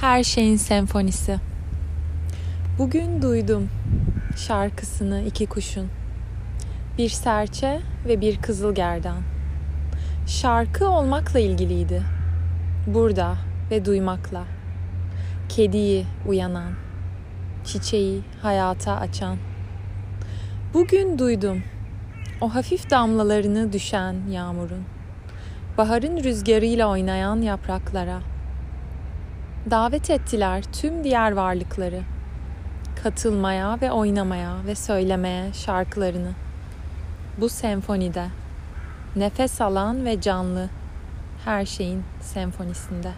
Her şeyin senfonisi. Bugün duydum şarkısını iki kuşun. Bir serçe ve bir kızılgerdan. Şarkı olmakla ilgiliydi. Burada ve duymakla. Kediyi uyanan, çiçeği hayata açan. Bugün duydum o hafif damlalarını düşen yağmurun. Baharın rüzgarıyla oynayan yapraklara davet ettiler tüm diğer varlıkları katılmaya ve oynamaya ve söylemeye şarkılarını. Bu senfonide nefes alan ve canlı her şeyin senfonisinde.